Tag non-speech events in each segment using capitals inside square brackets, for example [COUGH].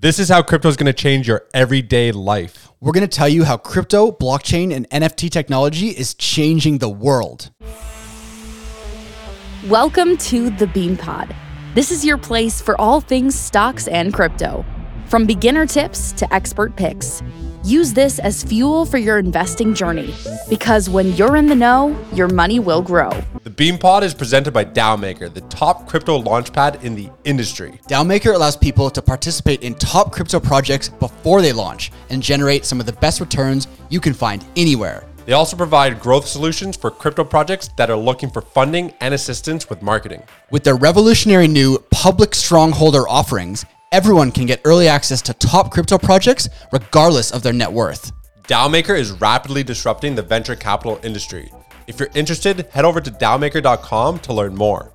This is how crypto is going to change your everyday life. We're going to tell you how crypto, blockchain, and NFT technology is changing the world. Welcome to the Bean Pod. This is your place for all things stocks and crypto. From beginner tips to expert picks, use this as fuel for your investing journey because when you're in the know, your money will grow. The BeanPod is presented by DAOmaker, the top crypto launchpad in the industry. DAOmaker allows people to participate in top crypto projects before they launch and generate some of the best returns you can find anywhere. They also provide growth solutions for crypto projects that are looking for funding and assistance with marketing. With their revolutionary new public strongholder offerings, everyone can get early access to top crypto projects regardless of their net worth. DAOmaker is rapidly disrupting the venture capital industry. If you're interested, head over to DAOmaker.com to learn more.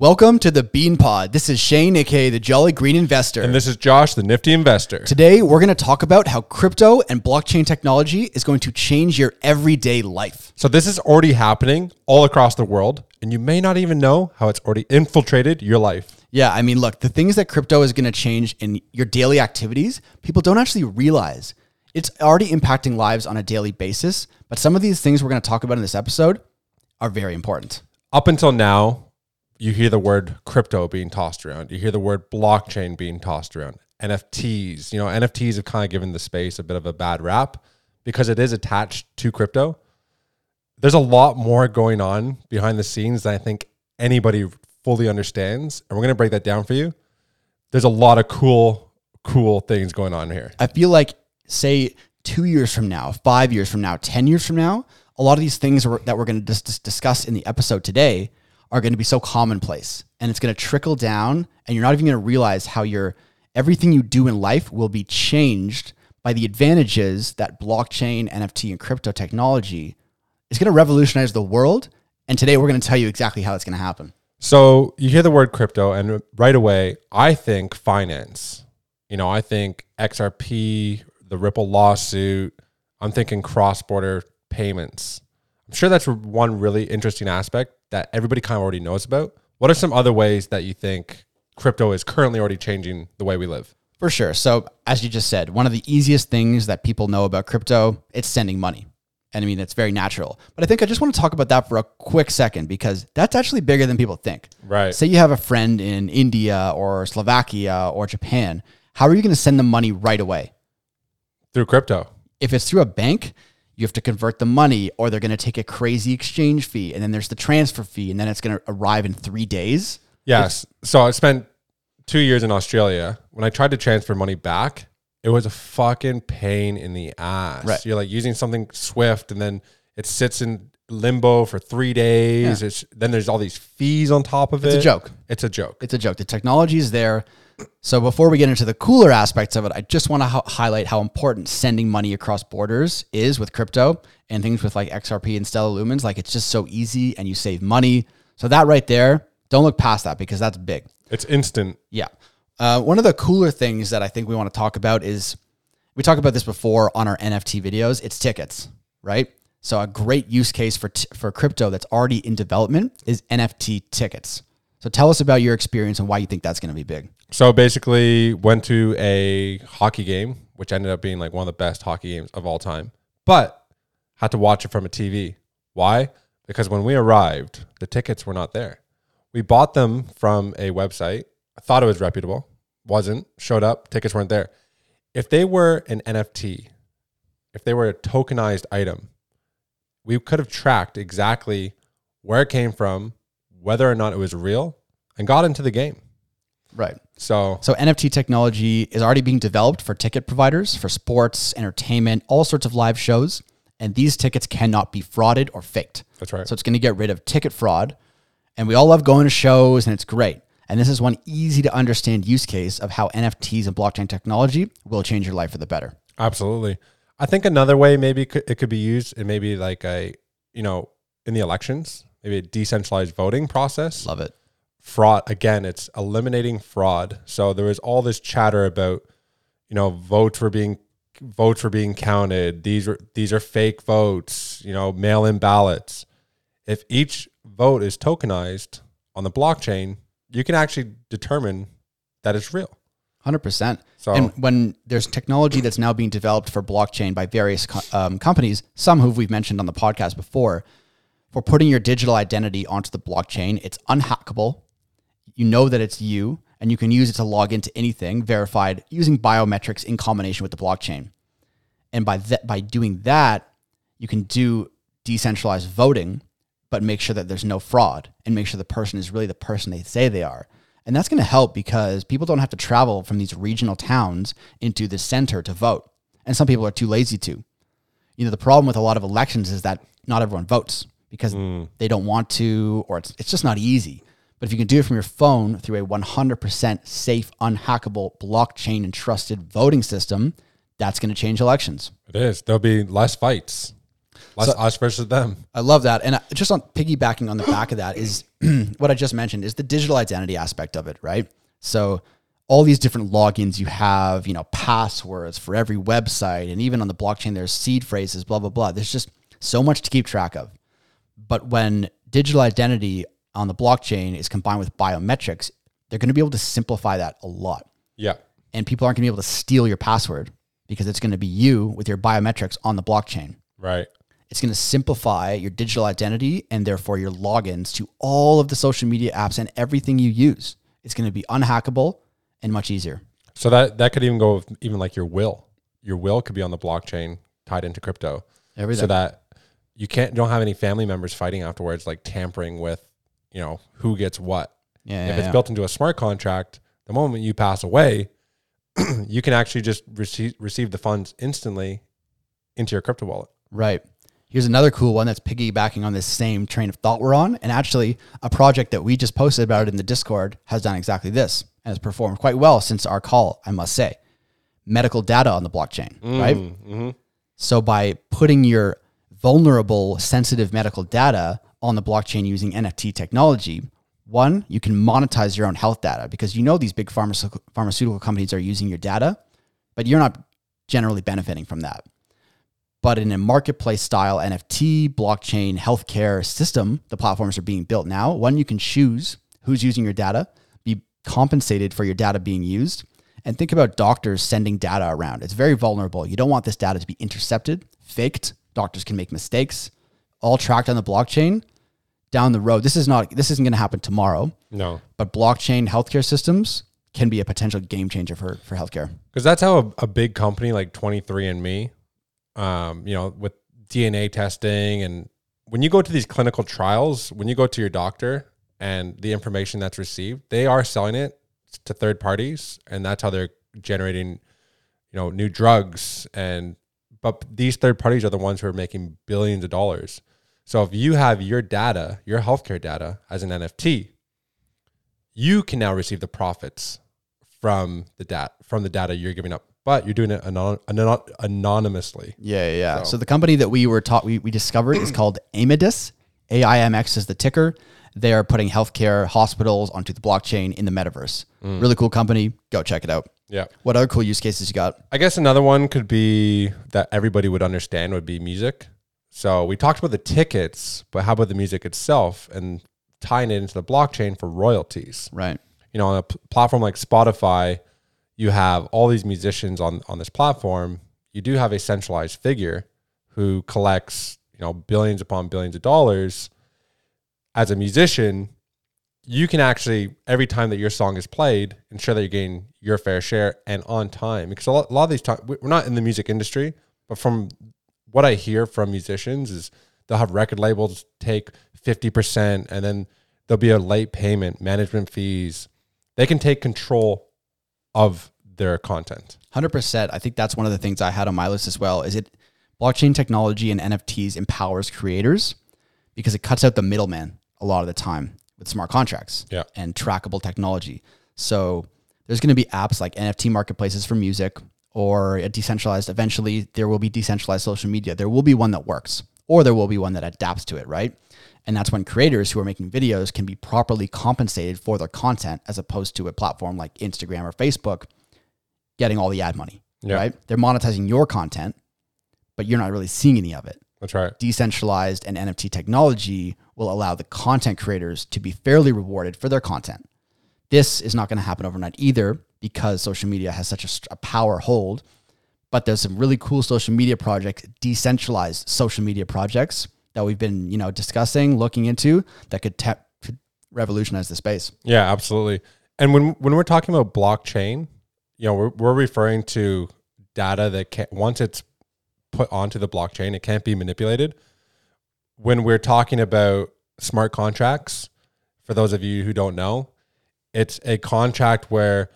Welcome to the Bean Pod. This is Shane, aka the Jolly Green Investor. And this is Josh, the nifty investor. Today, we're going to talk about how crypto and blockchain technology is going to change your everyday life. So, this is already happening all across the world, and you may not even know how it's already infiltrated your life. Yeah, I mean, look, the things that crypto is going to change in your daily activities, people don't actually realize. It's already impacting lives on a daily basis, but some of these things we're going to talk about in this episode are very important. Up until now, you hear the word crypto being tossed around. You hear the word blockchain being tossed around. NFTs, you know, NFTs have kind of given the space a bit of a bad rap because it is attached to crypto. There's a lot more going on behind the scenes than I think anybody fully understands. And we're going to break that down for you. There's a lot of cool, cool things going on here. I feel like, say, two years from now, five years from now, 10 years from now, a lot of these things that we're going to dis- discuss in the episode today are going to be so commonplace and it's going to trickle down and you're not even going to realize how your everything you do in life will be changed by the advantages that blockchain, NFT and crypto technology is going to revolutionize the world and today we're going to tell you exactly how it's going to happen. So, you hear the word crypto and right away I think finance. You know, I think XRP, the Ripple lawsuit, I'm thinking cross-border payments. I'm sure that's one really interesting aspect that everybody kind of already knows about. What are some other ways that you think crypto is currently already changing the way we live? For sure. So, as you just said, one of the easiest things that people know about crypto, it's sending money. And I mean, it's very natural. But I think I just want to talk about that for a quick second because that's actually bigger than people think. Right. Say you have a friend in India or Slovakia or Japan. How are you going to send them money right away? Through crypto. If it's through a bank, you have to convert the money or they're going to take a crazy exchange fee and then there's the transfer fee and then it's going to arrive in three days yes so i spent two years in australia when i tried to transfer money back it was a fucking pain in the ass right. you're like using something swift and then it sits in limbo for three days yeah. then there's all these fees on top of it's it it's a joke it's a joke it's a joke the technology is there so before we get into the cooler aspects of it, I just want to h- highlight how important sending money across borders is with crypto and things with like XRP and Stellar Lumens. Like it's just so easy and you save money. So that right there, don't look past that because that's big. It's instant. Yeah. Uh, one of the cooler things that I think we want to talk about is we talked about this before on our NFT videos. It's tickets, right? So a great use case for t- for crypto that's already in development is NFT tickets. So tell us about your experience and why you think that's going to be big. So basically, went to a hockey game, which ended up being like one of the best hockey games of all time, but had to watch it from a TV. Why? Because when we arrived, the tickets were not there. We bought them from a website. I thought it was reputable, wasn't. Showed up, tickets weren't there. If they were an NFT, if they were a tokenized item, we could have tracked exactly where it came from, whether or not it was real, and got into the game. Right. So, so NFT technology is already being developed for ticket providers for sports, entertainment, all sorts of live shows, and these tickets cannot be frauded or faked. That's right. So it's going to get rid of ticket fraud, and we all love going to shows, and it's great. And this is one easy to understand use case of how NFTs and blockchain technology will change your life for the better. Absolutely. I think another way maybe it could be used in maybe like a, you know, in the elections, maybe a decentralized voting process. Love it fraud again it's eliminating fraud so there was all this chatter about you know votes were being votes were being counted these are these are fake votes you know mail in ballots if each vote is tokenized on the blockchain you can actually determine that it's real Hundred percent. So- and when there's technology that's now being developed for blockchain by various co- um, companies, some who we've mentioned on the podcast before, for putting your digital identity onto the blockchain, it's unhackable. You know that it's you, and you can use it to log into anything verified using biometrics in combination with the blockchain. And by that, by doing that, you can do decentralized voting, but make sure that there's no fraud and make sure the person is really the person they say they are. And that's going to help because people don't have to travel from these regional towns into the center to vote. And some people are too lazy to. You know, the problem with a lot of elections is that not everyone votes because mm. they don't want to or it's, it's just not easy. But if you can do it from your phone through a 100% safe, unhackable, blockchain and trusted voting system, that's going to change elections. It is. There'll be less fights, less us versus them. I love that. And uh, just on piggybacking on the back of that is [CLEARS THROAT] what I just mentioned is the digital identity aspect of it, right? So all these different logins you have, you know, passwords for every website, and even on the blockchain, there's seed phrases, blah, blah, blah. There's just so much to keep track of. But when digital identity on the blockchain is combined with biometrics, they're going to be able to simplify that a lot Yeah. and people aren't going to be able to steal your password because it's going to be you with your biometrics on the blockchain. Right. It's going to simplify your digital identity and therefore your logins to all of the social media apps and everything you use. It's going to be unhackable and much easier. So that that could even go with even like your will. Your will could be on the blockchain tied into crypto. Everything. So that you can't don't have any family members fighting afterwards, like tampering with, you know, who gets what. yeah, if yeah, it's yeah. built into a smart contract, the moment you pass away, [CLEARS THROAT] you can actually just receive receive the funds instantly into your crypto wallet. Right. Here's another cool one that's piggybacking on this same train of thought we're on. And actually, a project that we just posted about it in the Discord has done exactly this and has performed quite well since our call, I must say. Medical data on the blockchain, right? Mm-hmm. So by putting your vulnerable, sensitive medical data on the blockchain using NFT technology, one, you can monetize your own health data because you know these big pharmaceutical companies are using your data, but you're not generally benefiting from that. But in a marketplace style NFT, blockchain, healthcare system, the platforms are being built now. One, you can choose who's using your data, be compensated for your data being used. And think about doctors sending data around. It's very vulnerable. You don't want this data to be intercepted, faked. Doctors can make mistakes, all tracked on the blockchain. Down the road, this is not this isn't going to happen tomorrow, No. but blockchain healthcare systems can be a potential game changer for, for healthcare. Because that's how a, a big company like 23andMe, um, you know, with DNA testing and when you go to these clinical trials, when you go to your doctor and the information that's received, they are selling it to third parties, and that's how they're generating, you know, new drugs. And but these third parties are the ones who are making billions of dollars. So if you have your data, your healthcare data as an NFT, you can now receive the profits from the data from the data you're giving up, but you're doing it anon- anon- anonymously. Yeah, yeah. So, So- the company that we were taught we, we discovered is called Aimedis. AIMX is the ticker. They are putting healthcare hospitals onto the blockchain in the metaverse. Mm. Really cool company. Go check it out. Yeah. What other cool use cases you got? I guess another one could be that everybody would understand would be music. So we talked about the tickets, but how about the music itself and tying it into the blockchain for royalties? Right. You know, on a p- platform like Spotify, you have all these musicians on on this platform. You do have a centralized figure who collects, you know, billions upon billions of dollars. As a musician, you can actually every time that your song is played, ensure that you're getting your fair share and on time. Because a lot, a lot of these times we're not in the music industry, but from what I hear from musicians is they'll have record labels take fifty percent, and then there'll be a late payment, management fees. They can take control of their content. Hundred percent. I think that's one of the things I had on my list as well. Is it blockchain technology and NFTs empowers creators because it cuts out the middleman a lot of the time with smart contracts Yeah. and trackable technology. So there's going to be apps like NFT marketplaces for music or a decentralized. Eventually, there will be decentralized social media. There will be one that works, or there will be one that adapts to it, right? And that's when creators who are making videos can be properly compensated for their content as opposed to a platform like Instagram or Facebook getting all the ad money, Yeah. right? They're monetizing your content, but you're not really seeing any of it. That's right. Decentralized and NFT technology will allow the content creators to be fairly rewarded for their content This is not going to happen overnight either because social media has such a, a power hold. But there's some really cool social media projects, decentralized social media projects that we've been, you know, discussing, looking into that could, te- could revolutionize the space. Yeah, absolutely. And when when we're talking about blockchain, you know, we're, we're referring to data that can once it's put onto the blockchain, it can't be manipulated. When we're talking about smart contracts, for those of you who don't know, it's a contract where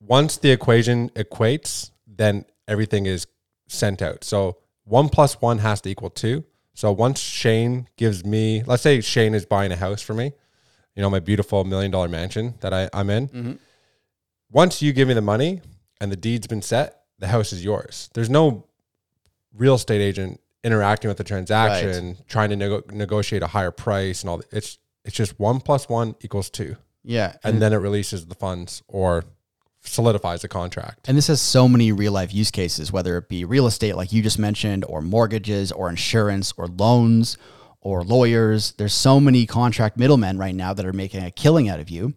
once the equation equates, then everything is sent out. So one plus one has to equal two. So once Shane gives me, let's say Shane is buying a house for me, you know, my beautiful million dollar mansion that I, I'm in. Mm-hmm. Once you give me the money and the deed's been set, the house is yours. There's no real estate agent interacting with the transaction, trying to nego- negotiate a higher price and all. That. It's it's just one plus one equals two, Yeah. and then it releases the funds or solidifies the contract. And this has so many real life use cases, whether it be real estate, like you just mentioned, or mortgages, or insurance, or loans, or lawyers. There's so many contract middlemen right now that are making a killing out of you.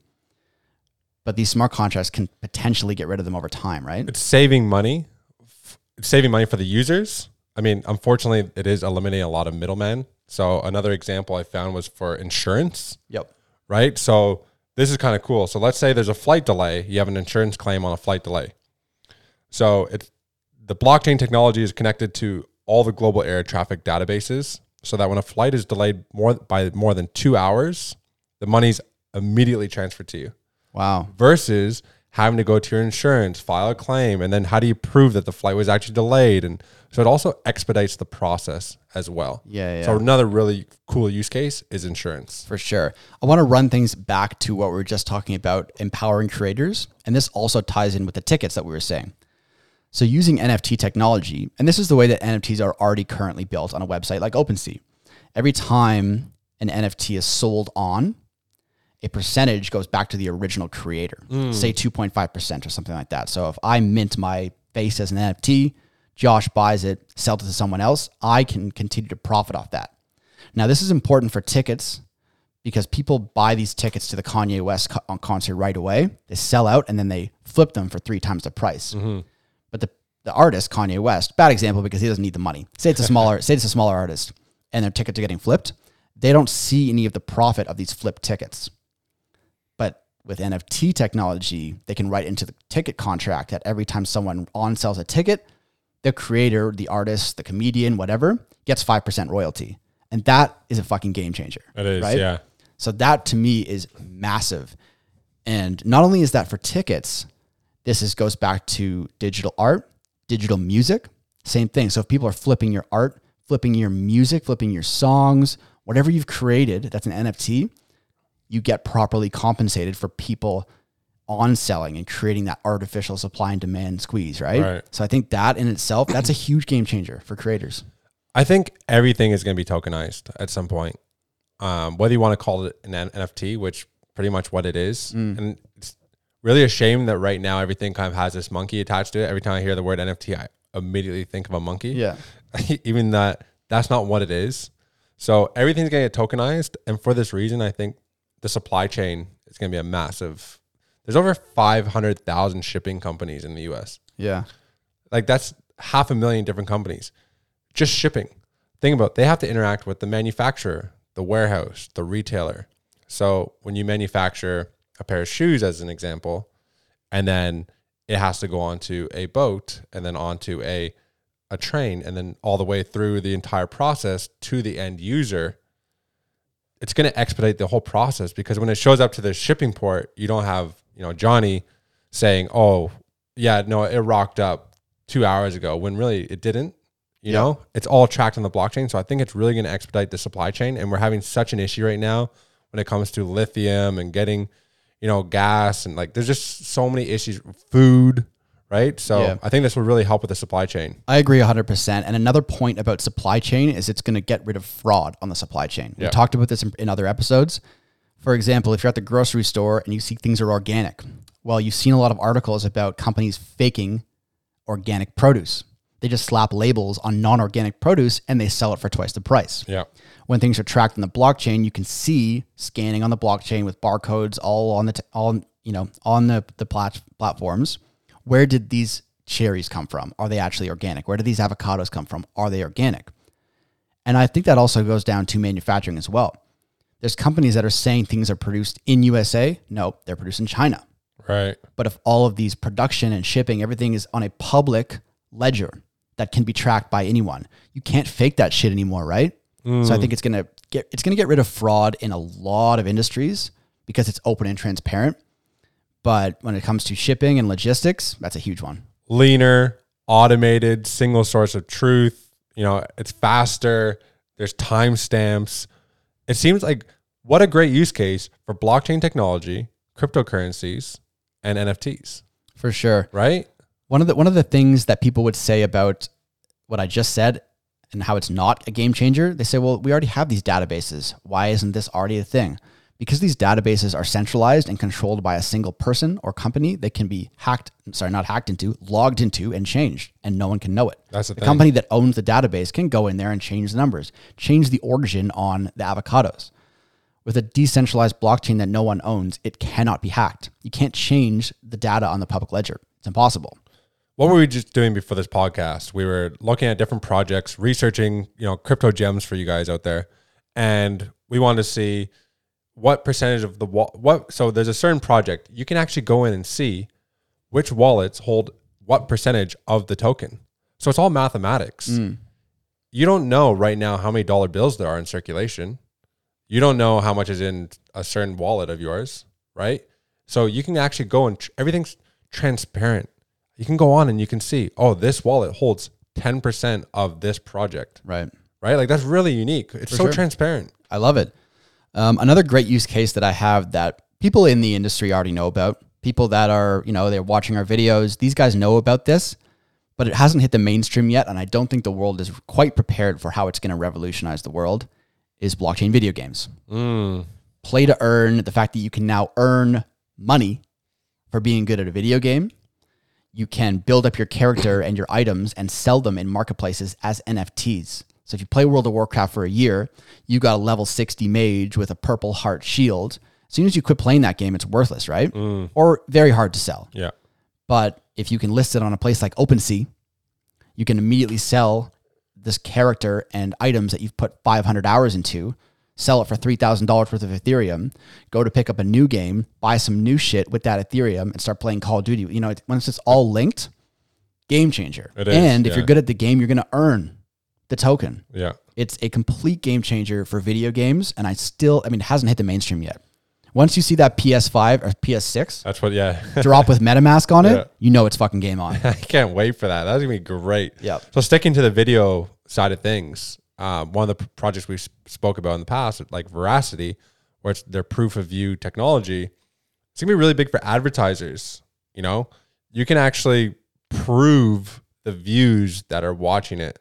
But these smart contracts can potentially get rid of them over time, right? It's saving money. It's saving money for the users. I mean, unfortunately, it is eliminating a lot of middlemen. So another example I found was for insurance. Yep. right? So this is kind of cool. So let's say there's a flight delay. You have an insurance claim on a flight delay. So it's the blockchain technology is connected to all the global air traffic databases, so that when a flight is delayed more by more than two hours, the money's immediately transferred to you. Wow. Versus having to go to your insurance, file a claim, and then how do you prove that the flight was actually delayed? And so it also expedites the process as well. Yeah, So another really cool use case is insurance. For sure. I want to run things back to what we were just talking about empowering creators. And this also ties in with the tickets that we were saying. So, using NFT technology, and this is the way that NFTs are already currently built on a website like OpenSea. Every time an NFT is sold on, a percentage goes back to the original creator, hmm. say 2.5% or something like that. So, if I mint my face as an NFT, Josh buys it, sells it to someone else, I can continue to profit off that. Now, this is important for tickets because people buy these tickets to the Kanye West co- on concert right away. They sell out and then they flip them for three times the price. Mm-hmm. But the, the artist, Kanye West, bad example because he doesn't need the money. Say it's a smaller, [LAUGHS] say it's a smaller artist and their tickets are getting flipped. They don't see any of the profit of these flipped tickets. With NFT technology, they can write into the ticket contract that every time someone on sells a ticket, the creator, the artist, the comedian, whatever, gets 5% royalty. And that is a fucking game changer. It is, right? yeah. So that to me is massive. And not only is that for tickets, this is goes back to digital art, digital music, same thing. So if people are flipping your art, flipping your music, flipping your songs, whatever you've created that's an NFT, you get properly compensated for people on selling and creating that artificial supply and demand squeeze, right? Right. So I think that in itself, that's a huge game changer for creators. I think everything is going to be tokenized at some point. Um, whether you want to call it an NFT, which pretty much what it is, and it's really a shame that right now everything kind of has this monkey attached to it. Every time I hear the word NFT, I immediately think of a monkey. Yeah. [LAUGHS] even that that's not what it is. So everything's going to get tokenized, and for this reason, I think the supply chain is going to be a massive. There's over five hundred thousand shipping companies in the U.S. Yeah. Like that's half a million different companies just shipping. Think about it, they have to interact with the manufacturer, the warehouse, the retailer. So when you manufacture a pair of shoes as an example, and then it has to go onto a boat and then onto a a train and then all the way through the entire process to the end user, it's going to expedite the whole process because when it shows up to the shipping port, you don't have, you know, Johnny saying, "Oh, yeah, no, it rocked up 2 hours ago," when really it didn't. You Yeah. know, it's all tracked on the blockchain, so I think it's really going to expedite the supply chain and we're having such an issue right now when it comes to lithium and getting, you know, gas and like there's just so many issues, food, right? So Yeah. I think this will really help with the supply chain. I agree 100%. And another point about supply chain is it's going to get rid of fraud on the supply chain. We Yeah. talked about this in, in other episodes. For example, if you're at the grocery store and you see things are organic, well, you've seen a lot of articles about companies faking organic produce. They just slap labels on non organic produce and they sell it for twice the price. Yeah. When things are tracked in the blockchain, you can see scanning on the blockchain with barcodes all on the t- all you you know, on the the plat- platforms, where did these cherries come from? Are they actually organic? Where do these avocados come from? Are they organic? And I think that also goes down to manufacturing as well. There's companies that are saying things are produced in USA. No, they're produced in China. Right. But if all of these production and shipping, everything is on a public ledger that can be tracked by anyone, you can't fake that shit anymore, right? So I mm. think it's gonna get it's gonna get rid of fraud in a lot of industries because it's open and transparent. But when it comes to shipping and logistics, that's a huge one. Leaner, automated, single source of truth. You know, it's faster. There's timestamps. It seems like what a great use case for blockchain technology, cryptocurrencies, and NFTs, For sure. right? One of the one of the things that people would say about what I just said and how it's not a game changer, they say, well, we already have these databases. Why isn't this already a thing? Because these databases are centralized and controlled by a single person or company, they can be hacked, sorry, not hacked into, logged into and changed, and no one can know it. That's the the company that owns the database can go in there and change the numbers, change the origin on the avocados. With a decentralized blockchain that no one owns, it cannot be hacked. You can't change the data on the public ledger. It's impossible. What were we just doing before this podcast? We were looking at different projects, researching, you know, crypto gems for you guys out there, and we wanted to see what percentage of the wa- what. So there's a certain project you can actually go in and see which wallets hold what percentage of the token. So it's all mathematics. Mm. You don't know right now how many dollar bills there are in circulation. You don't know how much is in a certain wallet of yours, right? So you can actually go and tr- everything's transparent. You can go on and you can see, oh, this wallet holds 10% of this project, Right. right? Like that's really unique. It's so sure. transparent. I love it. Um, another great use case that I have that people in the industry already know about, people that are, you know, they're watching our videos, these guys know about this, but it hasn't hit the mainstream yet. And I don't think the world is quite prepared for how it's going to revolutionize the world is blockchain video games. Play to earn, the fact that you can now earn money for being good at a video game. You can build up your character and your items and sell them in marketplaces as NFTs. So if you play World of Warcraft for a year, you got a level 60 mage with a purple heart shield. As soon as you quit playing that game, it's worthless, right? Mm. Or very hard to sell. Yeah. But if you can list it on a place like OpenSea, you can immediately sell this character and items that you've put 500 hours into, sell it for $3,000 worth of Ethereum, go to pick up a new game, buy some new shit with that Ethereum and start playing Call of Duty. You know, it- when it's all linked, game changer. It is, and if yeah. you're good at the game, you're going to earn the token. Yeah. It's a complete game changer for video games. And I still, I mean, it hasn't hit the mainstream yet. Once you see that PS5 or PS6 That's what, yeah. [LAUGHS] drop with MetaMask on it, Yeah. you know it's fucking game on. [LAUGHS] I can't wait for that. That's gonna be great. Yep. So sticking to the video side of things, um, one of the projects we spoke about in the past, like Verasity, where it's their proof of view technology, it's gonna be really big for advertisers. You know, you can actually prove the views that are watching it,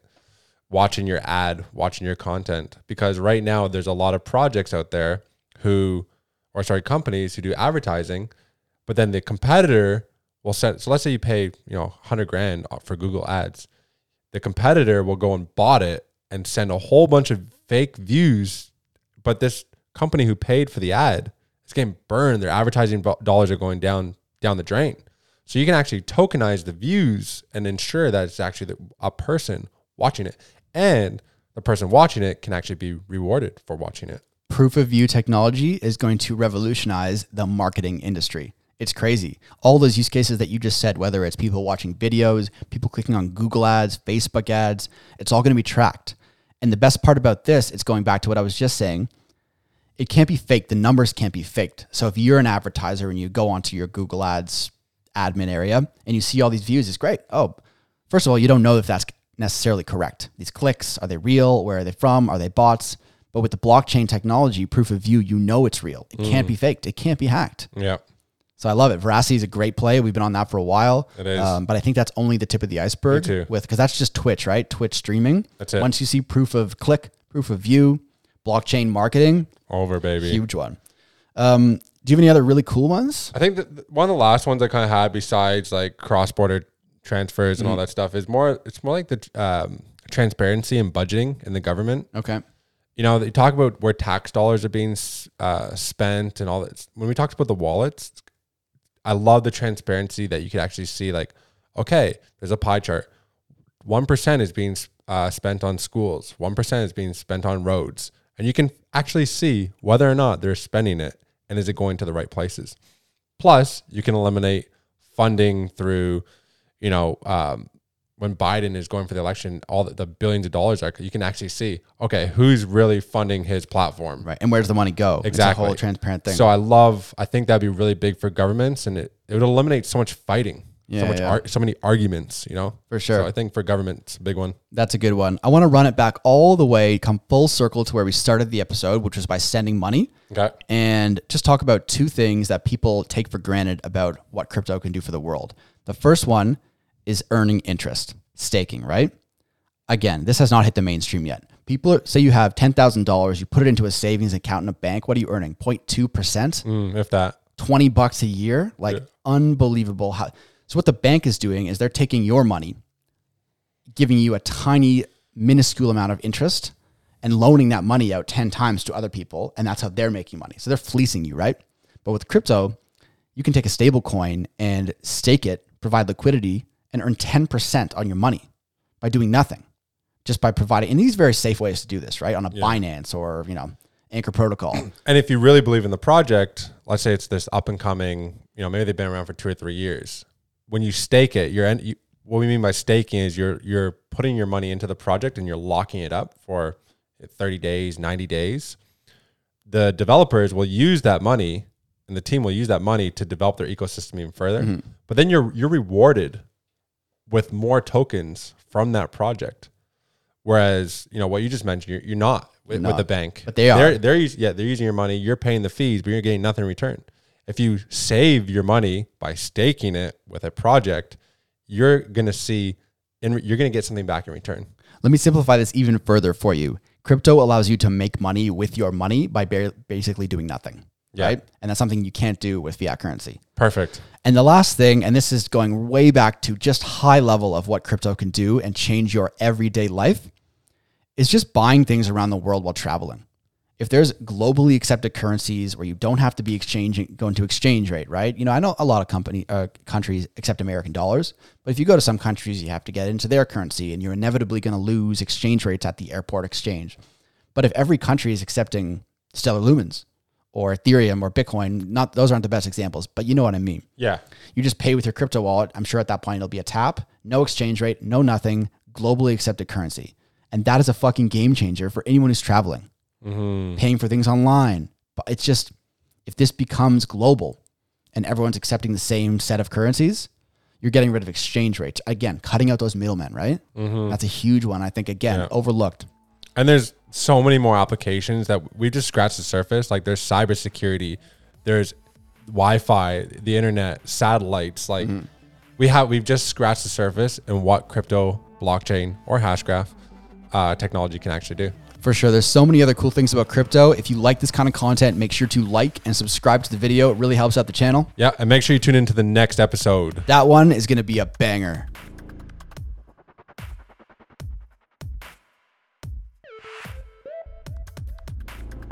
watching your ad, watching your content. Because right now there's a lot of projects out there who, or sorry, companies who do advertising, but then the competitor will set. So let's say you pay, you know, hundred grand for Google Ads, the competitor will go and bought it and send a whole bunch of fake views, but this company who paid for the ad is getting burned. Their advertising dollars are going down down the drain. So you can actually tokenize the views and ensure that it's actually a person watching it, and the person watching it can actually be rewarded for watching it. proof of view technology is going to revolutionize the marketing industry. It's crazy. All those use cases that you just said, whether it's people watching videos, people clicking on Google ads, Facebook ads, it's all going to be tracked. And the best part about this, it's going back to what I was just saying. It can't be faked. The numbers can't be faked. So if you're an advertiser and you go onto your Google ads admin area and you see all these views, it's great. Oh, first of all, you don't know if that's necessarily correct. These clicks, are they real? Where are they from? Are they bots? But with the blockchain technology, proof of view, you know it's real. It can't be faked. It can't be hacked. Yeah. So I love it. Verasity is a great play. We've been on that for a while. It is. Um, but I think that's only the tip of the iceberg too. with because that's just Twitch, right? Twitch streaming. That's it. Once you see proof of click, proof of view, blockchain marketing, Over, baby. huge one. Um, do you have any other really cool ones? I think that one of the last ones I kind of had, besides like cross border transfers and all that stuff, is more. It's more like the um, transparency and budgeting in the government. Okay. You know, they talk about where tax dollars are being s- uh, spent and all that. When we talked about the wallets, I love the transparency that you could actually see. Like, okay, there's a pie chart. One percent is being uh, spent on schools. One percent is being spent on roads, and you can actually see whether or not they're spending it and is it going to the right places. Plus, you can eliminate funding through, you know, um, when Biden is going for the election, all the, the, billions of dollars are, you can actually see, okay, who's really funding his platform. Right. And where's the money go? Exactly. Whole transparent thing. So I love, I think that'd be really big for governments and it, it would eliminate so much fighting. Yeah, so much, yeah. ar- so many arguments, you know? For sure. So I think for government, it's a big one. That's a good one. I want to run it back all the way, come full circle to where we started the episode, which was by sending money. Okay. and just talk about two things that people take for granted about what crypto can do for the world. The first one is earning interest, staking, right? Again, this has not hit the mainstream yet. People are, say you have $10,000, you put it into a savings account in a bank. What are you earning? 0.2%, Mm, if that. 20 bucks a year? Like Yeah. unbelievable. How, so what the bank is doing is they're taking your money, giving you a tiny, minuscule amount of interest and loaning that money out 10 times to other people. And that's how they're making money. So they're fleecing you, right? But with crypto, you can take a stable coin and stake it, provide liquidity, and earn 10% on your money by doing nothing. Just by providing, and these very safe ways to do this, right? On a Binance or, you know, Anchor Protocol. [CLEARS THROAT] And if you really believe in the project, let's say it's this up and coming, you know, maybe they've been around for two or three years. When you stake it, you're you, what we mean by staking is you're you're putting your money into the project and you're locking it up for 30 days, 90 days. The developers will use that money and the team will use that money to develop their ecosystem even further. Mm-hmm. But then you're you're rewarded with more tokens from that project. Whereas, you know, what you just mentioned, you're, you're not with, with not. the bank. But they are. They're, they're yeah, they're using your money. You're paying the fees, but you're getting nothing in return. If you save your money by staking it with a project, you're gonna see, and you're gonna get something back in return. Let me simplify this even further for you. Crypto allows you to make money with your money by ba- basically doing nothing, Yeah. right? And that's something you can't do with fiat currency. Perfect. And the last thing, and this is going way back to just high level of what crypto can do and change your everyday life, is just buying things around the world while traveling. If there's globally accepted currencies where you don't have to be exchanging going to exchange rate, right? You know, I know a lot of company uh, countries accept American dollars, but if you go to some countries, you have to get into their currency, and you're inevitably going to lose exchange rates at the airport exchange. But if every country is accepting Stellar Lumens or Ethereum or Bitcoin, not those aren't the best examples, but you know what I mean. Yeah. You just pay with your crypto wallet. I'm sure at that point it'll be a tap, no exchange rate, no nothing, globally accepted currency. And that is a fucking game changer for anyone who's traveling, Mm-hmm. paying for things online. But it's just, if this becomes global and everyone's accepting the same set of currencies, you're getting rid of exchange rates. Again, cutting out those middlemen, right? Mm-hmm. That's a huge one. I think, again, Yeah. overlooked. And there's so many more applications that we just scratched the surface. Like there's cybersecurity, there's Wi-Fi, the internet, satellites. Like mm-hmm. we have, we've just scratched the surface and what crypto, blockchain, or hashgraph uh, technology can actually do. For sure. There's so many other cool things about crypto. If you like this kind of content, make sure to like and subscribe to the video. It really helps out the channel. Yeah, and make sure you tune into the next episode. That one is going to be a banger.